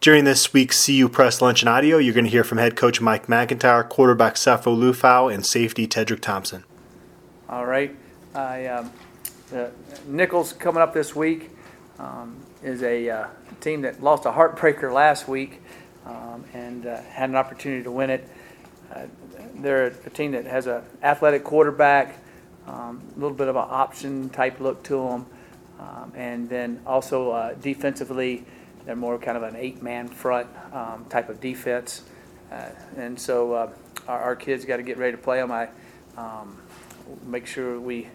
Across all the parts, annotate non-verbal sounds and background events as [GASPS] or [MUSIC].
During this week's CU Press Lunch and Audio, you're going to hear from head coach Mike MacIntyre, quarterback Sefo Liufau, and safety Tedric Thompson. All right. I, um, the Nicholls coming up this week um, is a uh, team that lost a heartbreaker last week um, and uh, had an opportunity to win it. Uh, they're a team that has an athletic quarterback, um, a little bit of an option type look to them, um, and then also uh, defensively, they're more kind of an eight-man front um, type of defense. Uh, and so uh, our, our kids got to get ready to play them. I um, make sure we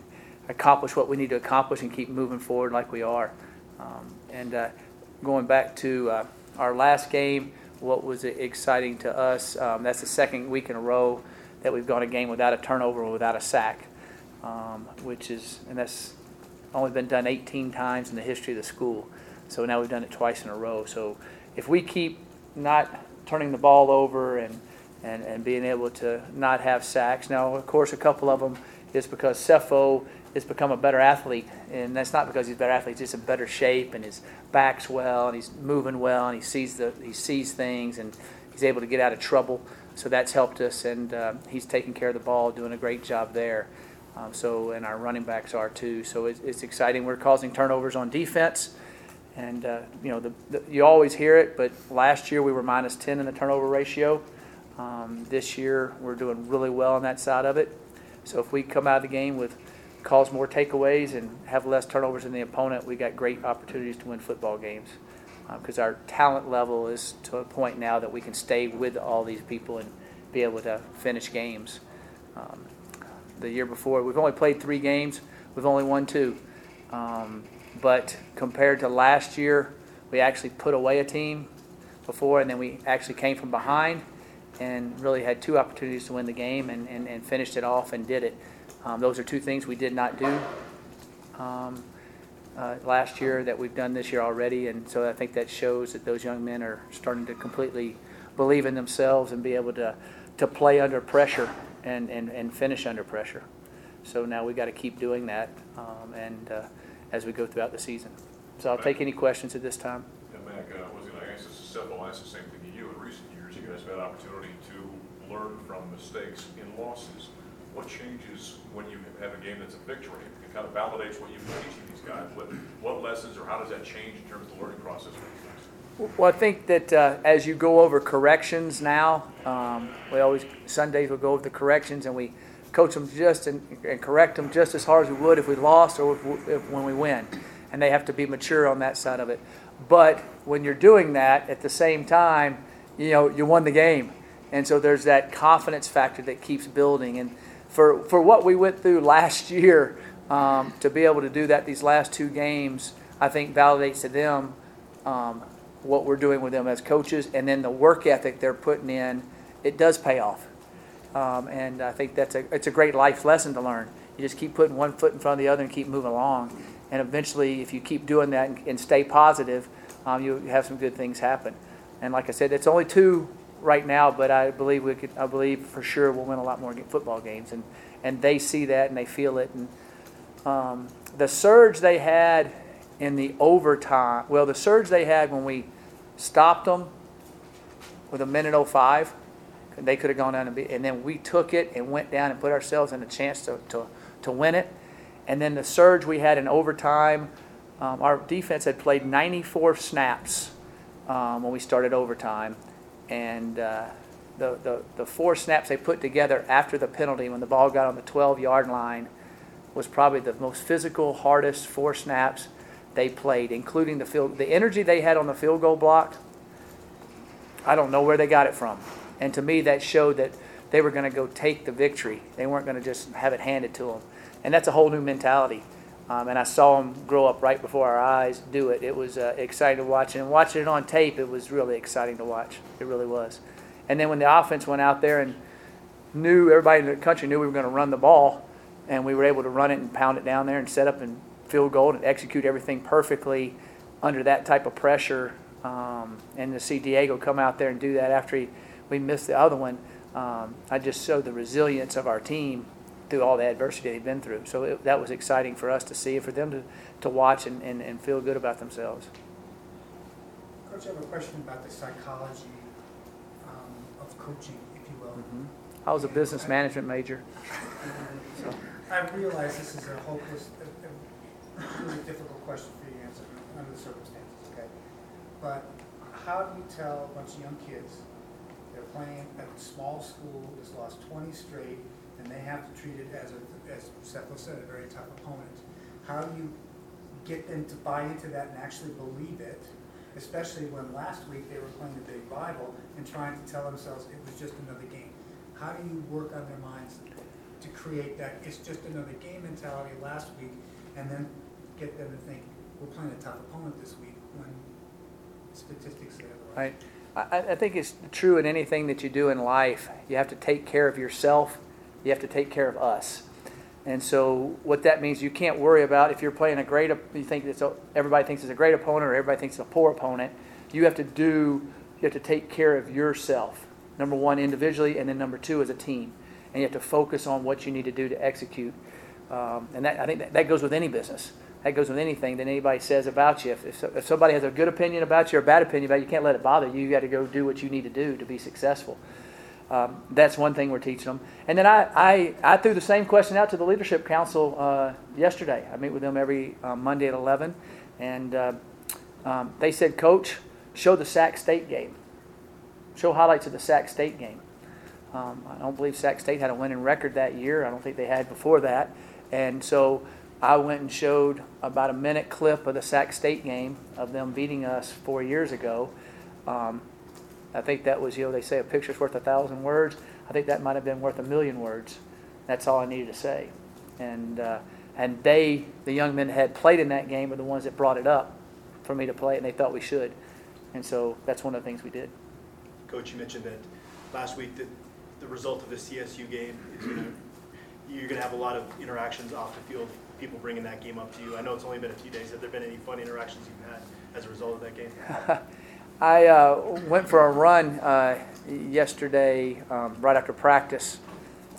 accomplish what we need to accomplish and keep moving forward like we are. Um, and uh, going back to uh, our last game, what was exciting to us, um, that's the second week in a row that we've gone a game without a turnover or without a sack, um, which is, and that's only been done 18 times in the history of the school. So now we've done it twice in a row. So if we keep not turning the ball over and, and, and being able to not have sacks, now, of course, a couple of them is because Sefo has become a better athlete. And that's not because he's a better athlete, he's just in better shape and his back's well and he's moving well and he sees, the, he sees things and he's able to get out of trouble. So that's helped us, and uh, he's taking care of the ball, doing a great job there. Um, so, and our running backs are too. So it's, it's exciting. We're causing turnovers on defense. And, uh, you know, the, the, you always hear it, but last year we were minus 10 in the turnover ratio. Um, this year we're doing really well on that side of it. So if we come out of the game with cause more takeaways and have less turnovers than the opponent, we got great opportunities to win football games. Because uh, our talent level is to a point now that we can stay with all these people and be able to finish games. Um, the year before, we've only played three games, we've only won two. Um, but compared to last year, we actually put away a team before, and then we actually came from behind and really had two opportunities to win the game and, and, and finished it off and did it. Um, those are two things we did not do um, uh, last year that we've done this year already, and so I think that shows that those young men are starting to completely believe in themselves and be able to, to play under pressure and, and, and finish under pressure. So now we've got to keep doing that, um, and uh, as we go throughout the season. So I'll take any questions at this time. Yeah, Mac, uh, I was going to ask this, Sefo asked the same thing to you. In recent years, you guys have had opportunity to learn from mistakes in losses. What changes when you have a game that's a victory? It kind of validates what you've been teaching these guys. What, what lessons or how does that change in terms of the learning process for you guys? Well, I think that uh, as you go over corrections now, um, we always Sundays we'll go over the corrections and we coach them just and, and correct them just as hard as we would if we lost or if, if, when we win, and they have to be mature on that side of it. But when you're doing that at the same time, you know you won the game, and so there's that confidence factor that keeps building. And for for what we went through last [LAUGHS] year, um, to be able to do that these last two games, I think validates to them um, what we're doing with them as coaches, and then the work ethic they're putting in. It does pay off. Um, and I think that's a it's a great life lesson to learn. You just keep putting one foot in front of the other and keep moving along. And eventually, if you keep doing that and, and stay positive, um, you have some good things happen. And like I said, it's only two right now, but I believe we could. I believe for sure we'll win a lot more football games. And and they see that and they feel it. And um, the surge they had in the overtime, well, the surge they had when we stopped them with a minute 05 they could have gone down and be, and then we took it and went down and put ourselves in a chance to, to, to win it. And then the surge we had in overtime, um, our defense had played 94 snaps um, when we started overtime. And uh, the, the, the four snaps they put together after the penalty, when the ball got on the 12 yard line, was probably the most physical, hardest four snaps they played, including the field. The energy they had on the field goal block, I don't know where they got it from. And to me, that showed that they were going to go take the victory. They weren't going to just have it handed to them. And that's a whole new mentality. Um, and I saw them grow up right before our eyes do it. It was uh, exciting to watch. And watching it on tape, it was really exciting to watch. It really was. And then when the offense went out there and knew, everybody in the country knew we were going to run the ball, and we were able to run it and pound it down there and set up and field goal and execute everything perfectly under that type of pressure. Um, and to see Diego come out there and do that after he – we missed the other one. Um, I just showed the resilience of our team through all the adversity they've been through. So it, that was exciting for us to see and for them to, to watch and, and, and feel good about themselves. Coach, I have a question about the psychology um, of coaching, if you will. I was a business management major. So, I realize this is a hopeless, a a really difficult question for you to answer under the circumstances, okay? But how do you tell a bunch of young kids, playing at a small school, that's lost twenty straight, and they have to treat it as a, as Stefano said, a very tough opponent? How do you get them to buy into that and actually believe it? Especially when last week they were playing the big Bible and trying to tell themselves it was just another game. How do you work on their minds to create that, it's just another game mentality last week, and then get them to think, we're playing a tough opponent this week, when statistics say otherwise? right. I, I think it's true in anything that you do in life. You have to take care of yourself. You have to take care of us. And so what that means, you can't worry about if you're playing a great, you think it's a, everybody thinks it's a great opponent or everybody thinks it's a poor opponent. You have to do, you have to take care of yourself. Number one, individually, and then number two, as a team. And you have to focus on what you need to do to execute. Um, and that, I think that, that goes with any business. That goes with anything that anybody says about you. If, if, if somebody has a good opinion about you or a bad opinion about you, you can't let it bother you. You got to go do what you need to do to be successful. Um, that's one thing we're teaching them. And then I, I, I threw the same question out to the leadership council uh, yesterday. I meet with them every um, Monday at 11. And uh, um, they said, Coach, show the Sac State game. Show highlights of the Sac State game. Um, I don't believe Sac State had a winning record that year. I don't think they had before that. And so I went and showed about a minute clip of the Sac State game of them beating us four years ago. Um, I think that was, you know, they say a picture's worth a thousand words. I think that might have been worth a million words. That's all I needed to say. And, uh, and they, the young men that had played in that game, were the ones that brought it up for me to play, and they thought we should. And so that's one of the things we did. Coach, you mentioned that last week that the result of the CSU game is going to, you're going to have a lot of interactions off the field, people bringing that game up to you. I know it's only been a few days. Have there been any fun interactions you've had as a result of that game? [LAUGHS] I uh, went for a run uh, yesterday, um, right after practice,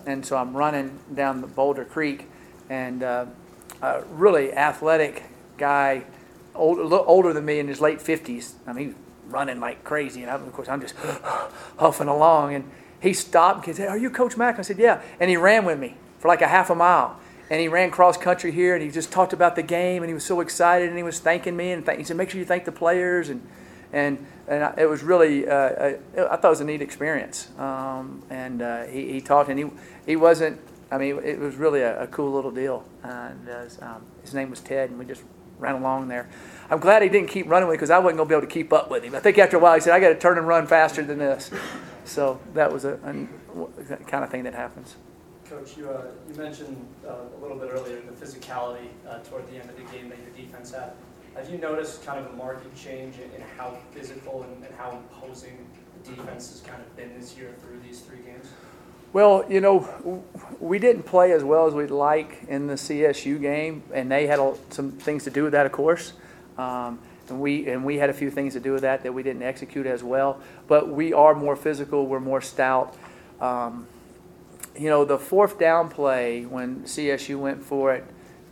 and so I'm running down the Boulder Creek, and uh, a really athletic guy, old, a little older than me in his late 50s. I mean, running like crazy, and I, of course I'm just [GASPS] huffing along, and he stopped and said, "Are you Coach Mack?" I said, "Yeah," and he ran with me for like a half a mile. And he ran cross country here, and he just talked about the game, and he was so excited, and he was thanking me, and th- he said, "Make sure you thank the players," and and and I, it was really uh, I, I thought it was a neat experience. Um, and uh, he, he talked, and he he wasn't. I mean, it was really a, a cool little deal. And uh, um, his name was Ted, and we just ran along there. I'm glad he didn't keep running with because I wasn't going to be able to keep up with him. I think after a while he said, "I got to turn and run faster than this." So that was a, a kind of thing that happens. Coach, you, uh, you mentioned uh, a little bit earlier the physicality uh, toward the end of the game that your defense had. Have you noticed kind of a marked change in, in how physical and, and how imposing the defense has kind of been this year through these three games? Well, you know, we didn't play as well as we'd like in the CSU game, and they had some things to do with that, of course. Um, and we and we had a few things to do with that that we didn't execute as well. But we are more physical. We're more stout. Um, you know, the fourth down play when CSU went for it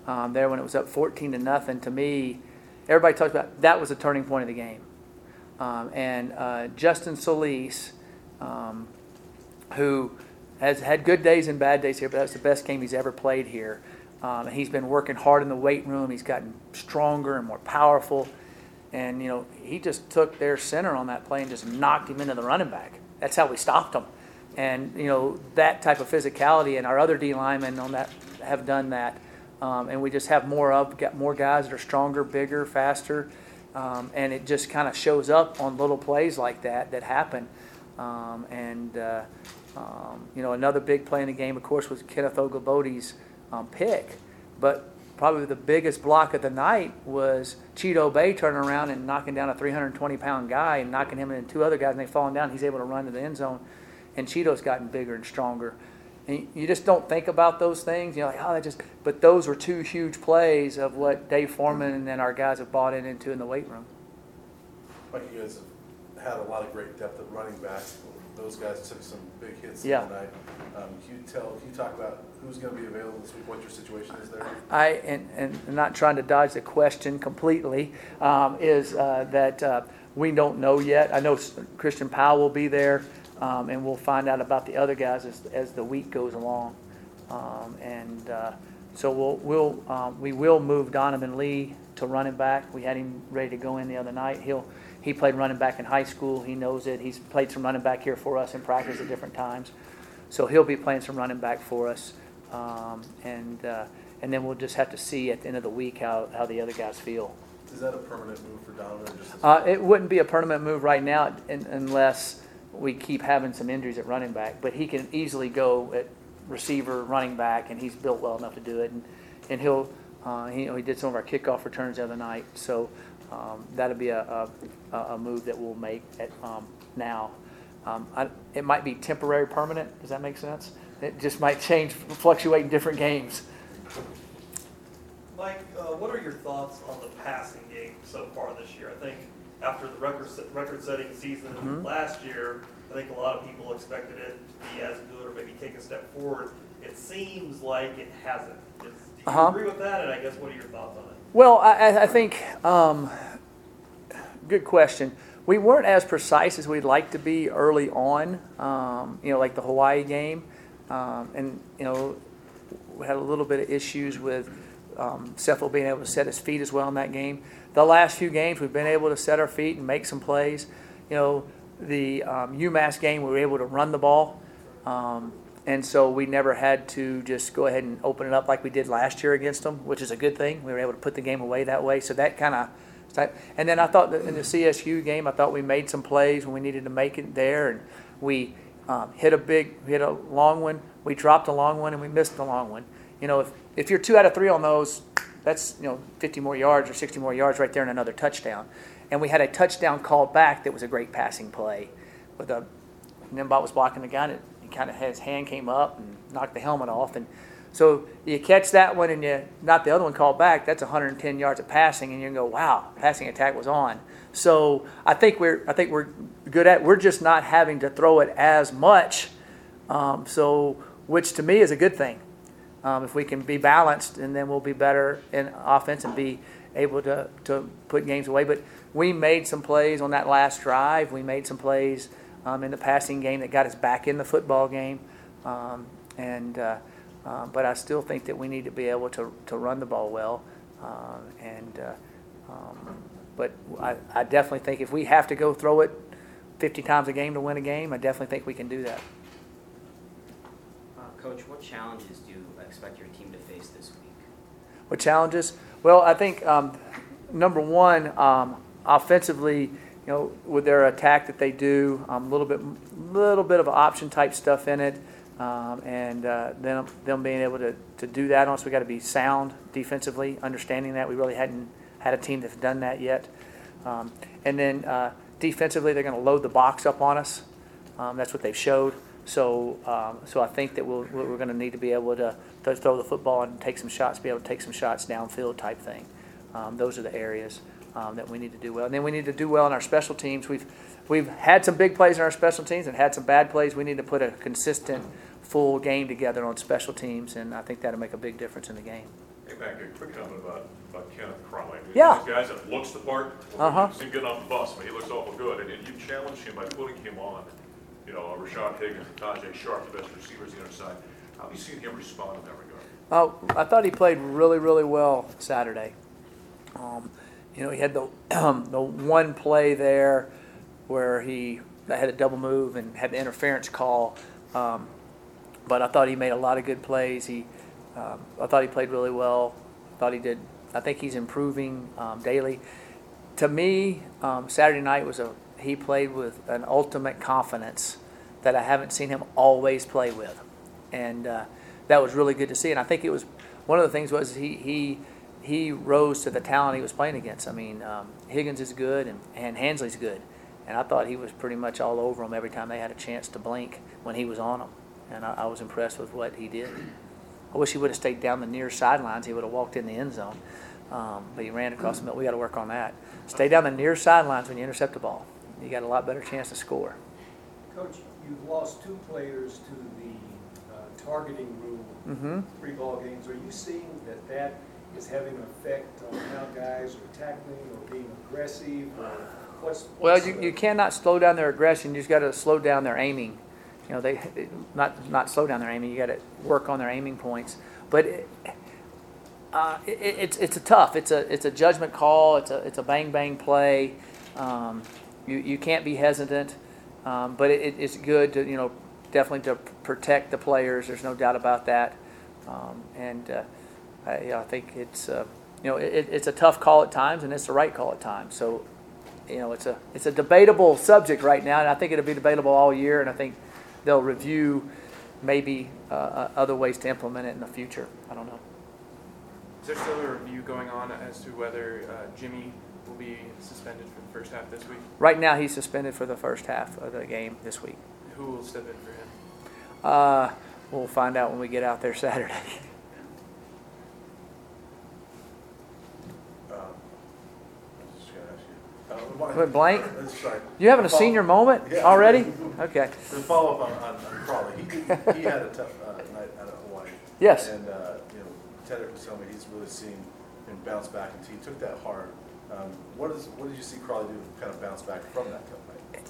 um, there when it was up 14 to nothing. To me, everybody talks about that was a turning point of the game. Um, and uh, Justin Solis, um, who has had good days and bad days here, but that's the best game he's ever played here. Um, and he's been working hard in the weight room. He's gotten stronger and more powerful. And, you know, he just took their center on that play and just knocked him into the running back. That's how we stopped him. And, you know, that type of physicality, and our other D linemen on that have done that. Um, and we just have more of, got more guys that are stronger, bigger, faster. Um, and it just kind of shows up on little plays like that that happen. Um, and, uh, um, you know, another big play in the game, of course, was Kenneth Olugbode's um, pick. But probably the biggest block of the night was Chidobe turning around and knocking down a 320 pound guy and knocking him and two other guys, and they falling down. He's able to run to the end zone. And Chidobe's gotten bigger and stronger. And you just don't think about those things. You're like, oh, that just. But those were two huge plays of what Dave Foreman and our guys have bought in into in the weight room. Mike, you guys have had a lot of great depth at running back. Those guys took some big hits Yeah. tonight. Um, can you tell, can you talk about who's going to be available this week, what your situation is there? I and, and not trying to dodge the question completely um, is uh, that uh, we don't know yet. I know Christian Powell will be there, um, and we'll find out about the other guys as, as the week goes along. Um, and, uh, so we'll, we'll, um, we will move Donovan Lee to running back. We had him ready to go in the other night. He'll, he played running back in high school. He knows it. He's played some running back here for us in practice at different times. So he'll be playing some running back for us. Um, and, uh, and then we'll just have to see at the end of the week how, how the other guys feel. Is that a permanent move for Donovan just? Uh, it wouldn't be a permanent move right now un- unless we keep having some injuries at running back. But he can easily go at receiver, running back, and he's built well enough to do it. And, and he'll, uh, he, he did some of our kickoff returns the other night. So um, that'll be a, a, a move that we'll make at, um, now. Um, I, it might be temporary permanent. Does that make sense? It just might change, fluctuate in different games. Mike, uh, what are your thoughts on the passing game so far this year? I think after the record, record-setting season Mhm. last year, I think a lot of people expected it to be as good or maybe take a step forward. It seems like it hasn't. Is- Do you Uh-huh. agree with that? And I guess what are your thoughts on it? Well, I, I- think, um, good question. We weren't as precise as we'd like to be early on, um, you know, like the Hawaii game. Um, and, you know, we had a little bit of issues with um, Sefo being able to set his feet as well in that game. The last few games, we've been able to set our feet and make some plays. You know, the um, UMass game, we were able to run the ball. Um, and so we never had to just go ahead and open it up like we did last year against them, which is a good thing. We were able to put the game away that way. So that kind of, and then I thought in the CSU game, I thought we made some plays when we needed to make it there, and we um, hit a big, hit a long one. We dropped a long one, and we missed a long one. You know, if if you're two out of three on those, that's you know 50 more yards or 60 more yards right there and another touchdown. And we had a touchdown called back that was a great passing play, with a Nimbot was blocking the guy, and he kind of his hand came up and knocked the helmet off. And so you catch that one and you not the other one called back. That's 110 yards of passing, and you go, wow, passing attack was on. So I think we're I think we're good at. We're just not having to throw it as much. Um, so which to me is a good thing. Um, if we can be balanced, and then we'll be better in offense and be able to, to put games away. But we made some plays on that last drive. We made some plays um, in the passing game that got us back in the football game. Um, and uh, uh, but I still think that we need to be able to, to run the ball well. Um, and uh, um, but I, I definitely think if we have to go throw it 50 times a game to win a game, I definitely think we can do that. Coach, what challenges do you expect your team to face this week? What challenges? Well, I think um, number one, um, offensively, you know, with their attack that they do, um, a little bit, little bit of option type stuff in it, um, and uh, them them being able to, to do that on us, we got to be sound defensively, understanding that we really hadn't had a team that's done that yet, um, and then uh, defensively, they're going to load the box up on us. Um, that's what they've showed. So, um, so I think that we'll, we're going to need to be able to, to throw the football and take some shots, be able to take some shots downfield type thing. Um, those are the areas um, that we need to do well. And then we need to do well in our special teams. We've we've had some big plays in our special teams and had some bad plays. We need to put a consistent, full game together on special teams, and I think that'll make a big difference in the game. Hey, Mac, a quick comment about, about Kenneth Crawley. He's Yeah. of guys that looks the part. Uh-huh. Him getting off the bus, but he looks awful good, and, and you challenged him by putting him on, you know, Rashard Higgins, Tajay Sharp, the best receivers on the other side. How have you seen him respond in that regard? Oh, I thought he played really, really well Saturday. Um, you know, he had the the one play there where he had a double move and had the interference call. Um, but I thought he made a lot of good plays. He, um, I thought he played really well. Thought he did. I think he's improving um, daily. To me, um, Saturday night was a he played with an ultimate confidence that I haven't seen him always play with, and uh, that was really good to see. And I think it was one of the things was he he he rose to the talent he was playing against. I mean, um, Higgins is good and, and Hansley's good, and I thought he was pretty much all over them every time they had a chance to blink when he was on them, and I, I was impressed with what he did. I wish he would have stayed down the near sidelines. He would have walked in the end zone, um, but he ran across the middle. We got to work on that. Stay down the near sidelines when you intercept the ball. You got a lot better chance to score. Coach, you've lost two players to the uh, targeting rule, Mm-hmm. three ball games. Are you seeing that that is having an effect on how guys are tackling or being aggressive or, What's? Well, you, the- you cannot slow down their aggression, you just gotta slow down their aiming. You know, they, not, not slow down their aiming, you gotta work on their aiming points. But, it- uh, it, it's, it's a tough, it's a, it's a judgment call, it's a, it's a bang bang play. Um, you, you can't be hesitant, um, but it, it's good to, you know, definitely to protect the players, there's no doubt about that. Um, and, uh, I, I think it's, uh, you know, it, it's a tough call at times and it's the right call at times. So, you know, it's a, it's a debatable subject right now, and I think it'll be debatable all year, and I think they'll review maybe uh, uh, other ways to implement it in the future. I don't know. Is there still a review going on as to whether uh, Jimmy will be suspended for first half this week? Right now, he's suspended for the first half of the game this week. Who will step in for him? Uh, we'll find out when we get out there [LAUGHS] Saturday. Um, I was just gonna ask you. uh, why- Wait, blank? Uh, Sorry. You having a Follow- senior moment Yeah. already? [LAUGHS] Okay. To follow up on, on on Crawley, he, he had a tough uh, night out of Hawaii. Yes. And, uh, you know, Tedder was telling me he's really seen him bounce back, and he took that hard. Um, What is, what did you see Crawley do to kind of bounce back from that tough?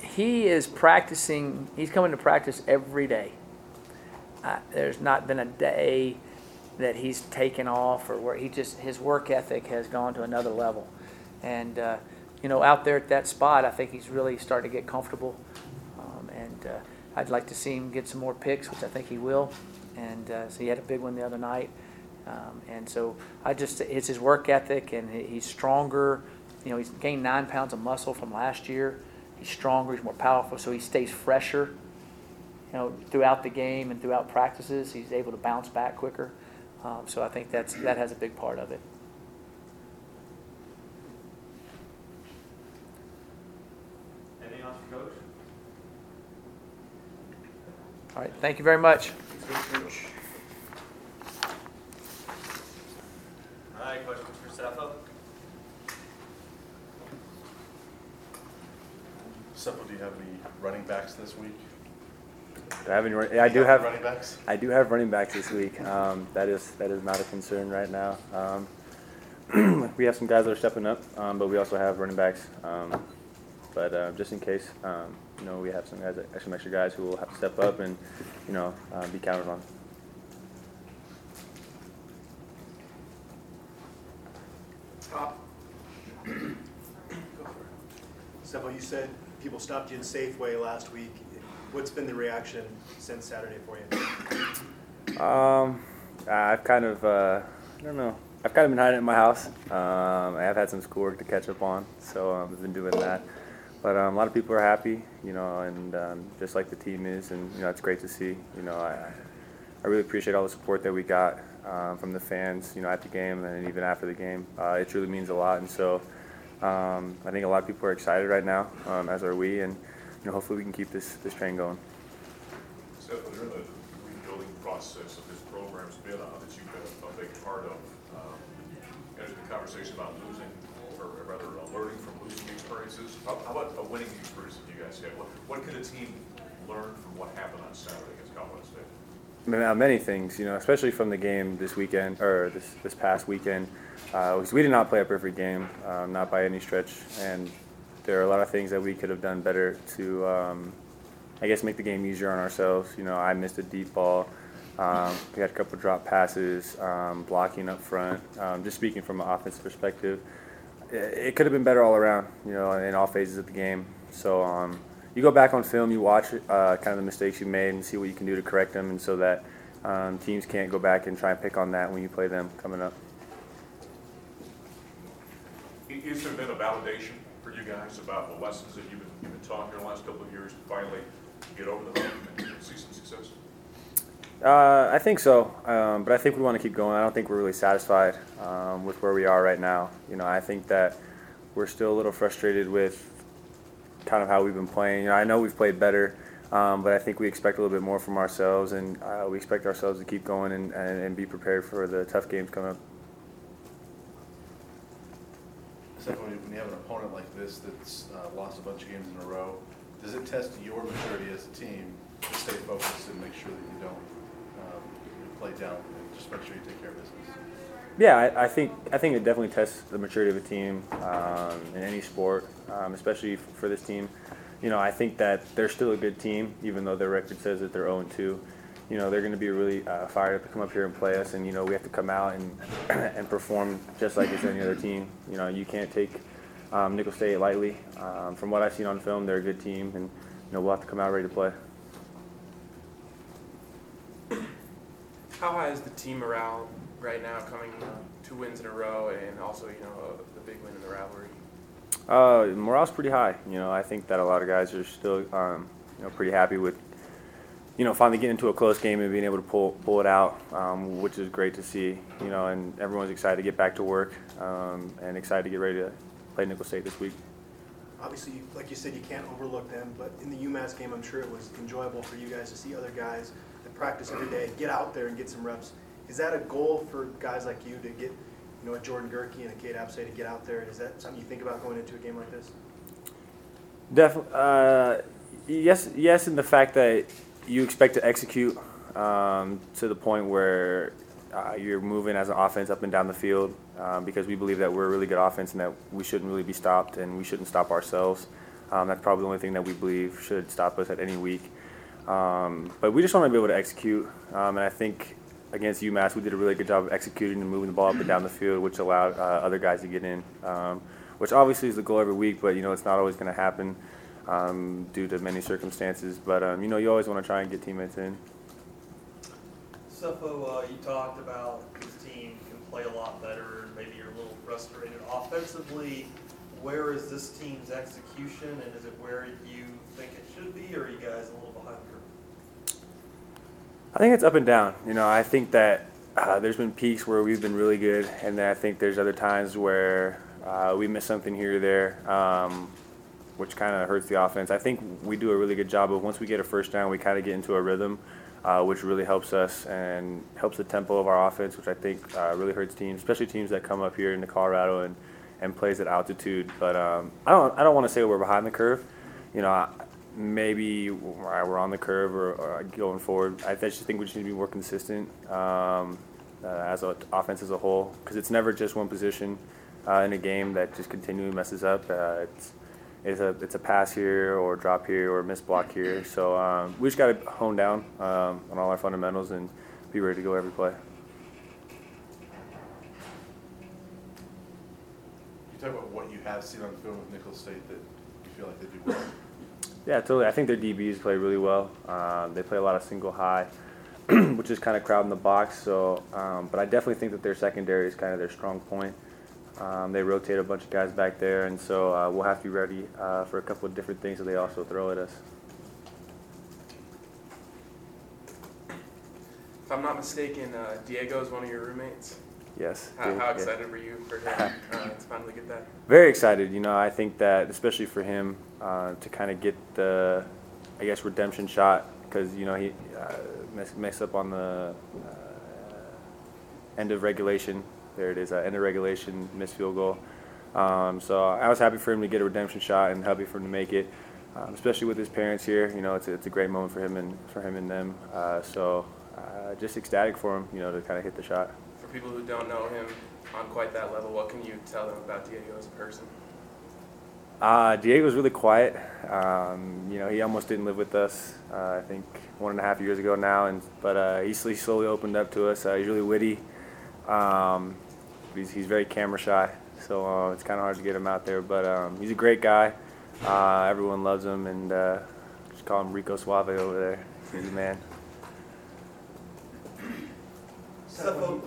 He is practicing, he's coming to practice every day. Uh, there's not been a day that he's taken off or where he just, his work ethic has gone to another level. And, uh, you know, out there at that spot, I think he's really starting to get comfortable. Um, and uh, I'd like to see him get some more picks, which I think he will. And uh, so he had a big one the other night. Um, and so I just, it's his work ethic and he's stronger. You know, he's gained nine pounds of muscle from last year. He's stronger, he's more powerful, so he stays fresher. You know, throughout the game and throughout practices, he's able to bounce back quicker. Um, so I think that's, that has a big part of it. Anything else Coach? All right, thank you very much. All right, questions for Sefo? Sefo, do you have any running backs this week? Do I have any? run- I do have. Running backs? I do have running backs this week. Um, that is that is not a concern right now. Um, [CLEARS THROAT] we have some guys that are stepping up, um, but we also have running backs. Um, but uh, just in case, um, you know, we have some guys, that- some extra guys who will have to step up and, you know, uh, be counted on. Stefan, [COUGHS] you said people stopped you in Safeway last week. What's been the reaction since Saturday for you? Um, I've kind of, uh, I don't know. I've kind of been hiding in my house. Um, I have had some schoolwork to catch up on, so um, I've been doing that. But um, a lot of people are happy, you know, and um, just like the team is, and you know, it's great to see. You know, I, I really appreciate all the support that we got um, from the fans, you know, at the game and even after the game. Uh, it truly means a lot, and so um, I think a lot of people are excited right now, um, as are we, and you know, hopefully we can keep this this train going. Steph, during the rebuilding process of this program's been on, that you've been a big part of, um, there's been conversation about losing, or rather uh, learning from losing experiences. How how about a winning experience that you guys had? What, what could a team learn from what happened on Saturday against Colorado State? Ma- Many things, you know, especially from the game this weekend or this this past weekend. Uh, we did not play a perfect game, um, not by any stretch, and there are a lot of things that we could have done better to, um, I guess, make the game easier on ourselves. You know, I missed a deep ball. Um, we had a couple drop passes, um, blocking up front. Um, just speaking from an offensive perspective, it, it could have been better all around. You know, in all phases of the game. So you go back on film, you watch uh, kind of the mistakes you made, and see what you can do to correct them, and so that teams can't go back and try and pick on that when you play them coming up. I- Has there been a validation for you guys about the lessons that you've been, you've been taught here the last couple of years to finally get over the hump and see some success? Uh, I think so, um, but I think we want to keep going. I don't think we're really satisfied um, with where we are right now. You know, I think that we're still a little frustrated with kind of how we've been playing. You know, I know we've played better, um, but I think we expect a little bit more from ourselves, and uh, we expect ourselves to keep going and, and, and be prepared for the tough games coming up. Sefo, when you when you have an opponent like this that's uh, lost a bunch of games in a row, does it test your maturity as a team to stay focused and make sure that you don't um, play down, and just make sure you take care of business? Yeah, I, I think I think it definitely tests the maturity of a team um, in any sport, um, especially f- for this team. You know, I think that they're still a good team, even though their record says that they're 0 2. You know, they're going to be really uh, fired up to come up here and play us, and you know, we have to come out and [CLEARS THROAT] and perform just like it's any other team. You know, you can't take um, Nicholls State lightly. Um, from what I've seen on film, they're a good team, and you know, we'll have to come out ready to play. How high is the team morale right now, coming two wins in a row, and also you know the big win in the rivalry? Uh, morale's pretty high. You know, I think that a lot of guys are still, um, you know, pretty happy with, you know, finally getting into a close game and being able to pull pull it out, um, which is great to see. You know, and everyone's excited to get back to work um, and excited to get ready to play Nicholls State this week. Obviously, like you said, you can't overlook them, but in the UMass game, I'm sure it was enjoyable for you guys to see other guys that practice every day, get out there and get some reps. Is that a goal for guys like you to get, you know, a Jordan Gehrke and a Cade Apsay to get out there? Is that something you think about going into a game like this? Definitely. Uh, yes, yes, in the fact that you expect to execute um, to the point where uh, you're moving as an offense up and down the field um, because we believe that we're a really good offense and that we shouldn't really be stopped and we shouldn't stop ourselves. Um, that's probably the only thing that we believe should stop us at any week. Um, but we just want to be able to execute, um, and I think against UMass we did a really good job of executing and moving the ball up and down the field, which allowed uh, other guys to get in. Um, which obviously is the goal every week, but you know it's not always going to happen um, due to many circumstances. But you know you always want to try and get teammates in. Sefo, uh, you talked about this team can play a lot better, and maybe you're a little frustrated offensively. Where is this team's execution, and is it where you think it should be, or are you guys a little behind curve? I think it's up and down. You know, I think that uh, there's been peaks where we've been really good, and then I think there's other times where uh, we miss something here or there, um, which kind of hurts the offense. I think we do a really good job of once we get a first down, we kind of get into a rhythm, uh, which really helps us and helps the tempo of our offense, which I think uh, really hurts teams, especially teams that come up here into Colorado and, and plays at altitude. But um, I don't I don't want to say we're behind the curve. You know, maybe we're on the curve or, or going forward. I just think we just need to be more consistent um, uh, as an offense as a whole because it's never just one position uh, in a game that just continually messes up. Uh, it's it's a it's a pass here or drop here or miss block here. So um, we just got to hone down um, on all our fundamentals and be ready to go every play. You talk about what you have seen on film with Nicholls State that you feel like they do well. Yeah, totally. I think their DBs play really well. Um, they play a lot of single high, [CLEARS THROAT] which is kind of crowding the box. So, um, but I definitely think that their secondary is kind of their strong point. Um, they rotate a bunch of guys back there, and so uh, we'll have to be ready uh, for a couple of different things that they also throw at us. If I'm not mistaken, uh, Diego is one of your roommates. Yes. How, yeah, how yeah. excited were you for him [LAUGHS] uh, to finally get that? Very excited. You know, I think that especially for him uh, to kind of get the, I guess, redemption shot because you know he uh, messed mess up on the uh, end of regulation. There it is, uh, end of regulation, missed field goal. Um, so I was happy for him to get a redemption shot and happy for him to make it, um, especially with his parents here. You know, it's a, it's a great moment for him and for him and them. Uh, so uh, just ecstatic for him, you know, to kind of hit the shot. For people who don't know him on quite that level, what can you tell them about Diego as a person? Uh, Diego's really quiet. Um, you know, he almost didn't live with us. Uh, I think one and a half years ago now, and but uh, he, he slowly opened up to us. Uh, he's really witty. Um, he's, he's very camera shy, so uh, it's kind of hard to get him out there. But um, he's a great guy. Uh, everyone loves him, and uh, just call him Rico Suave over there. He's a man. Sefo,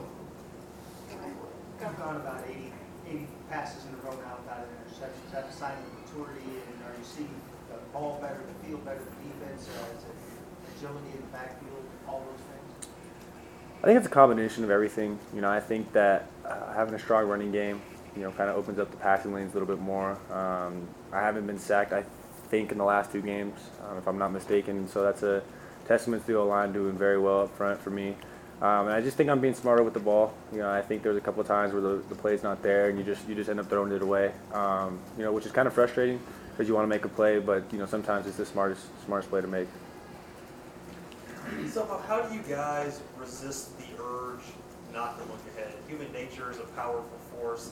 You've gone about 80, 80 passes in a row now without an interception. Is that a sign of maturity, and are you seeing the ball better, the field better, the defense, uh, is it agility in the backfield, all those things? I think it's a combination of everything. You know, I think that uh, having a strong running game, you know, kind of opens up the passing lanes a little bit more. Um, I haven't been sacked, I think, in the last two games, um, if I'm not mistaken. So that's a testament to the O-line doing very well up front for me. Um, and I just think I'm being smarter with the ball. You know, I think there's a couple of times where the, the play's not there, and you just you just end up throwing it away. Um, you know, which is kind of frustrating because you want to make a play, but you know sometimes it's the smartest smartest play to make. So how do you guys resist the urge not to look ahead. Human nature is a powerful force.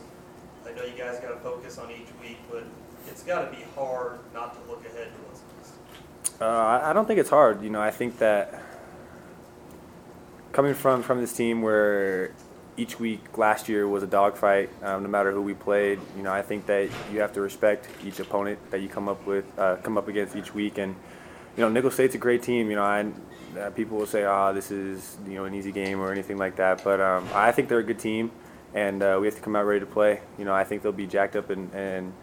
I know you guys gotta focus on each week, but it's gotta be hard not to look ahead to what's next. Uh, I don't think it's hard. You know, I think that coming from from this team where each week last year was a dogfight, um, no matter who we played. You know, I think that you have to respect each opponent that you come up with, uh, come up against each week. And you know, Nicholls State's a great team. You know, I, uh, people will say, "Ah, this is you know an easy game" or anything like that. But um, I think they're a good team, and uh, we have to come out ready to play. You know, I think they'll be jacked up and. and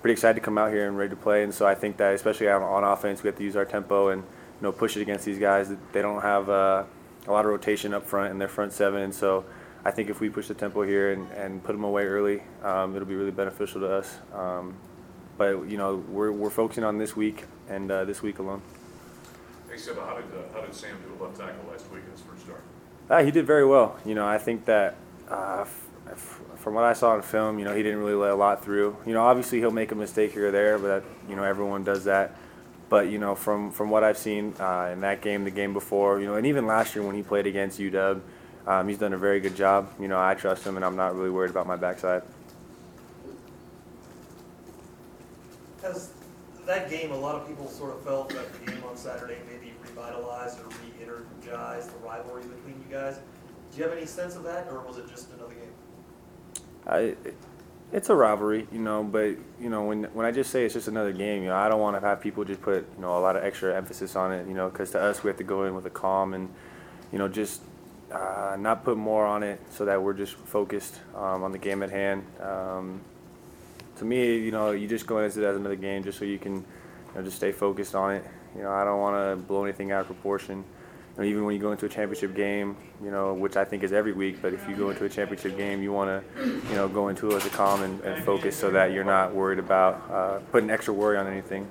pretty excited to come out here and ready to play. And so I think that especially on, on offense, we have to use our tempo and you know push it against these guys. They don't have uh, a lot of rotation up front in their front seven, and so I think if we push the tempo here and, and put them away early, um, it'll be really beneficial to us. Um, but you know we're, we're focusing on this week and uh, this week alone. Hey, Seba, how did, uh, how did Sam do at left tackle last week in his first start? Uh, he did very well. You know, I think that uh, f- f- from what I saw in film, you know, he didn't really let a lot through. You know, obviously he'll make a mistake here or there, but you know, everyone does that. But you know, from from what I've seen uh, in that game, the game before, you know, and even last year when he played against UW, um, he's done a very good job. You know, I trust him, and I'm not really worried about my backside. Has that game, a lot of people sort of felt that the game on Saturday maybe revitalized or re-energized the rivalry between you guys. Do you have any sense of that, or was it just another game? I, it's a rivalry, you know, but you know when when I just say it's just another game, you know, I don't want to have people just put you know a lot of extra emphasis on it, you know, because to us we have to go in with a calm and you know just uh, not put more on it so that we're just focused um, on the game at hand. Um, to me, you know, you just go into it as another game just so you can you know just stay focused on it. You know, I don't want to blow anything out of proportion. You know, even when you go into a championship game, you know, which I think is every week, but if you go into a championship game, you want to, you know, go into it as a calm and, and focus so that you're not worried about uh, putting extra worry on anything.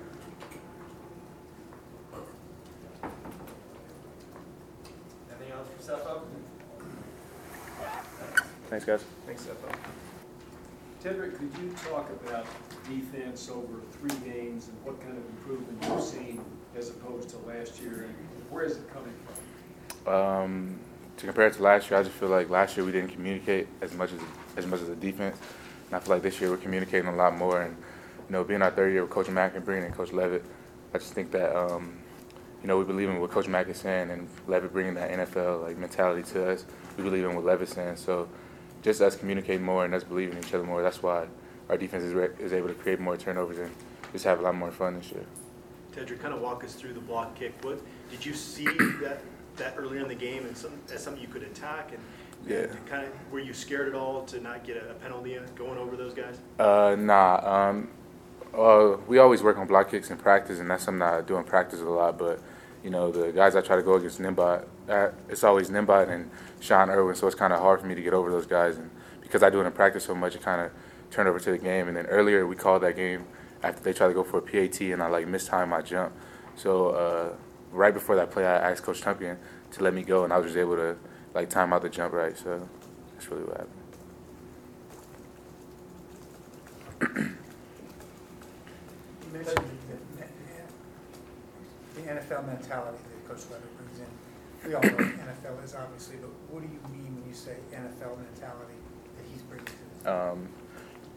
Anything else for Sefo? Thanks, guys. Thanks, Sefo. Tedric, could you talk about defense over three games and what kind of improvement you've seen as opposed to last year? And where is it coming from? Um, to compare it to last year, I just feel like last year we didn't communicate as much as as much as the defense, and I feel like this year we're communicating a lot more. And you know, being our third year with Coach Mack and bringing in Coach Leavitt, I just think that um, you know we believe in what Coach Mack is saying, and Leavitt bringing that NFL like mentality to us. We believe in what Leavitt's saying, so just us communicating more and us believing in each other more. That's why our defense is, re- is able to create more turnovers and just have a lot more fun this year. Tedric, kind of walk us through the block kick. What did you see that that earlier in the game and some as something you could attack and Yeah. kind of were you scared at all to not get a, a penalty going over those guys? Uh, nah. Um, uh, we always work on block kicks in practice, and that's something I do in practice a lot. But you know, the guys I try to go against Nimbot, uh, it's always Nimbot and Sean Irwin, so it's kind of hard for me to get over those guys. And because I do it in practice so much, it kind of turned over to the game. And then earlier we called that game after they tried to go for a PAT, and I like mistimed my jump. So uh, right before that play, I asked Coach Tumpian to let me go, and I was just able to like time out the jump right. So that's really what happened. You mentioned the, the NFL mentality that Coach in. We all know what NFL is obviously, but what do you mean when you say NFL mentality that he's bringing to this? Um,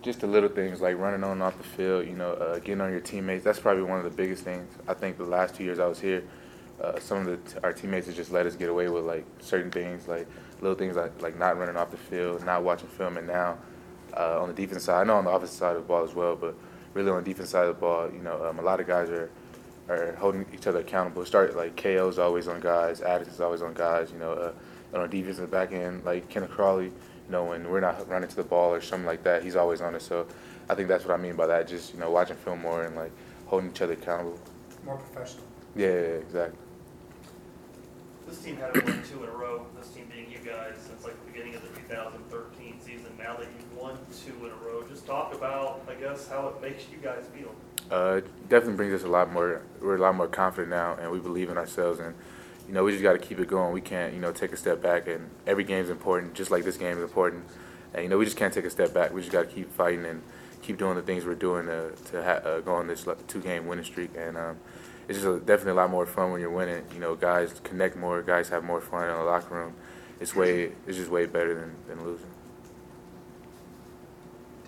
just the little things like running on and off the field, you know, uh, getting on your teammates. That's probably one of the biggest things. I think the last two years I was here, uh, some of the our teammates have just let us get away with like certain things, like little things like like not running off the field, not watching film. And now uh, on the defense side, I know on the offensive side of the ball as well, but really on the defense side of the ball, you know, um, a lot of guys are are holding each other accountable. Start like KO's always on guys, Addis is always on guys. You know, uh, and on the back end, like Kenneth Crawley, you know, when we're not running to the ball or something like that, he's always on it. So I think that's what I mean by that. Just you know, watching film more and like holding each other accountable. More professional. Yeah, yeah, yeah, exactly. This team hadn't won two in a row, this team being you guys, since like the beginning of the 2013 season. Now that you've won two in a row, just talk about, I guess, how it makes you guys feel. Uh, definitely brings us a lot more. We're a lot more confident now, and we believe in ourselves. And you know, we just got to keep it going. We can't, you know, take a step back. And every game is important, just like this game is important. And you know, we just can't take a step back. We just got to keep fighting and keep doing the things we're doing to to ha- uh, go on this two-game winning streak. And um, it's just a, definitely a lot more fun when you're winning. You know, guys connect more. Guys have more fun in the locker room. it's way it's just way better than, than losing.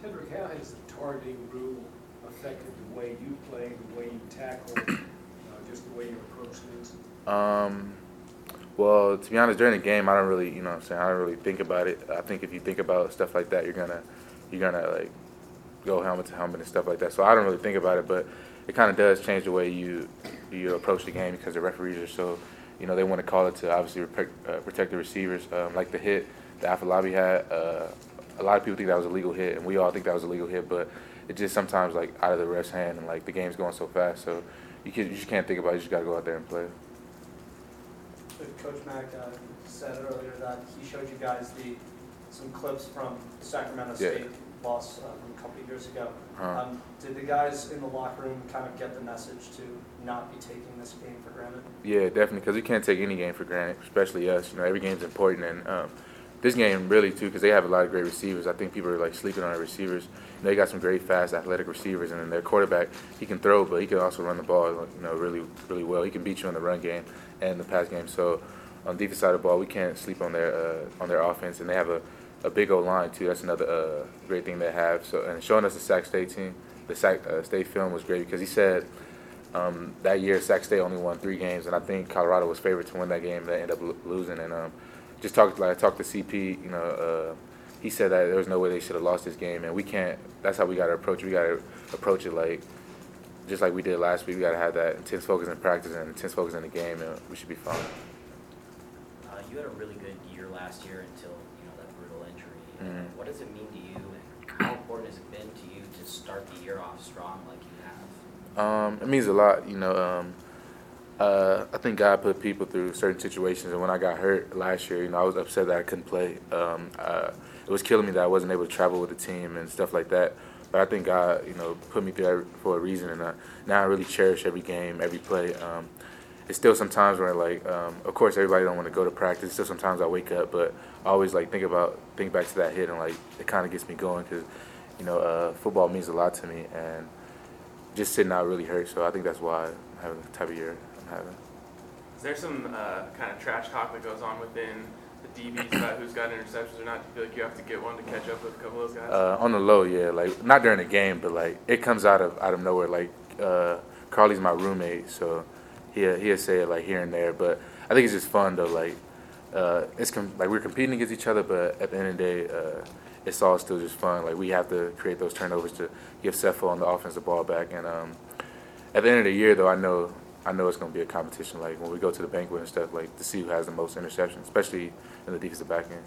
Tedric, how has the targeting rule affected the way you play, the way you tackle, uh, just the way you approach things? Um, well, to be honest, during the game, I don't really, you know, I'm saying I don't really think about it. I think if you think about stuff like that, you're gonna, you're gonna like go helmet to helmet and stuff like that. So I don't really think about it, but it kind of does change the way you you approach the game because the referees are so, you know, they want to call it to obviously protect, uh, protect the receivers. Um, like the hit that Afalabi had, uh, a lot of people think that was a legal hit, and we all think that was a legal hit, but it just sometimes like out of the ref's hand, and like the game's going so fast, so you can, you just can't think about it. You just gotta go out there and play. Coach Mack uh, said earlier that he showed you guys the, some clips from Sacramento Yeah. State loss uh, from a couple of years ago. Uh, Um, Did the guys in the locker room kind of get the message to not be taking this game for granted? Yeah, definitely, because we can't take any game for granted, especially us. You know, every game's important, and um, this game really too, because they have a lot of great receivers. I think people are like sleeping on their receivers. Know, they got some great, fast, athletic receivers, and then their quarterback, he can throw, but he can also run the ball, you know, really, really well. He can beat you in the run game and the pass game. So, on the defense side of the ball, we can't sleep on their uh, on their offense, and they have a, a big old line too. That's another uh, great thing they have. So, and showing us the Sac State team, the Sac uh, State film was great because he said. Um, that year, Sac State only won three games, and I think Colorado was favored to win that game. They ended up losing, and um, just talked like I talked to CP. You know, uh, he said that there was no way they should have lost this game, and we can't. That's how we got to approach it. We got to approach it like just like we did last week. We got to have that intense focus in practice and intense focus in the game, and we should be fine. Uh, you had a really good year last year until, you know, that brutal injury. Mhm. What does it mean to you and how important has it been to you to start the year off strong like you have? Um, it means a lot, you know. Um, uh, I think God put people through certain situations, and when I got hurt last year, you know, I was upset that I couldn't play. Um, uh, it was killing me that I wasn't able to travel with the team and stuff like that. But I think God, you know, put me through that for a reason, and I, now I really cherish every game, every play. Um, it's still sometimes where like, um, of course, everybody don't want to go to practice. Still, sometimes I wake up, but I always like think about, think back to that hit, and like it kind of gets me going because, you know, uh, football means a lot to me, and just sitting out really hurts. So I think that's why I'm having the type of year Is there some uh, kind of trash talk that goes on within the DBs about who's got interceptions or not? Do you feel like you have to get one to catch up with a couple of those guys? Uh, on the low, yeah, like not during the game, but like it comes out of out of nowhere. Like uh, Carly's my roommate, so he'll he'll say it like here and there. But I think it's just fun though. Like uh, it's com- like we're competing against each other, but at the end of the day, uh, it's all still just fun. Like we have to create those turnovers to give Sefo on the offensive ball back. And um, at the end of the year, though, I know I know it's going to be a competition. Like when we go to the banquet and stuff, like to see who has the most interceptions, especially in the defensive back end.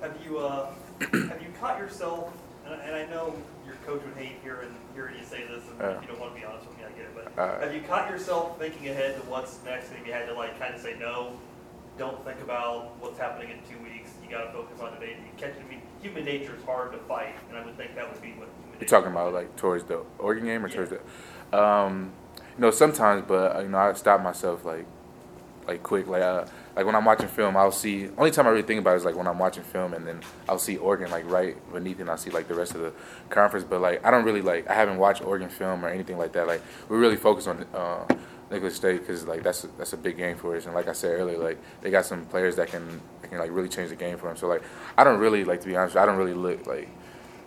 Have you, uh, [COUGHS] have you caught yourself, and, and I know your coach would hate hearing, hearing you say this, and if you don't want to be honest with me, I get it, but Uh, have you caught yourself thinking ahead to what's next, and you had to like kind of say, no, don't think about what's happening in two weeks, you gotta focus on today, you catch, I mean, human nature is hard to fight, and I would think that would be what. You're talking about like towards the Oregon game or towards the, um, you know, sometimes, but you know, I stop myself like, like quick, like uh, like when I'm watching film, I'll see. Only time I really think about it is like when I'm watching film, and then I'll see Oregon like right beneath, it and I see like the rest of the conference. But like I don't really like I haven't watched Oregon film or anything like that. Like we're really focused on uh, Nicholls State because like that's a, that's a big game for us. And like I said earlier, like they got some players that can that can like really change the game for them. So like I don't really like to be honest, I don't really look like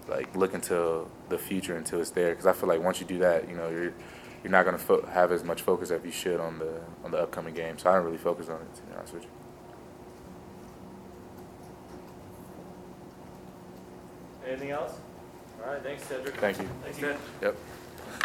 like look into the future until it's there because I feel like once you do that, you know, you're you're not gonna fo- have as much focus as you should on the on the upcoming game. So I don't really focus on it to be honest with you. Anything else? All right, thanks, Tedric. Thank you. Thanks, Ted. Yep.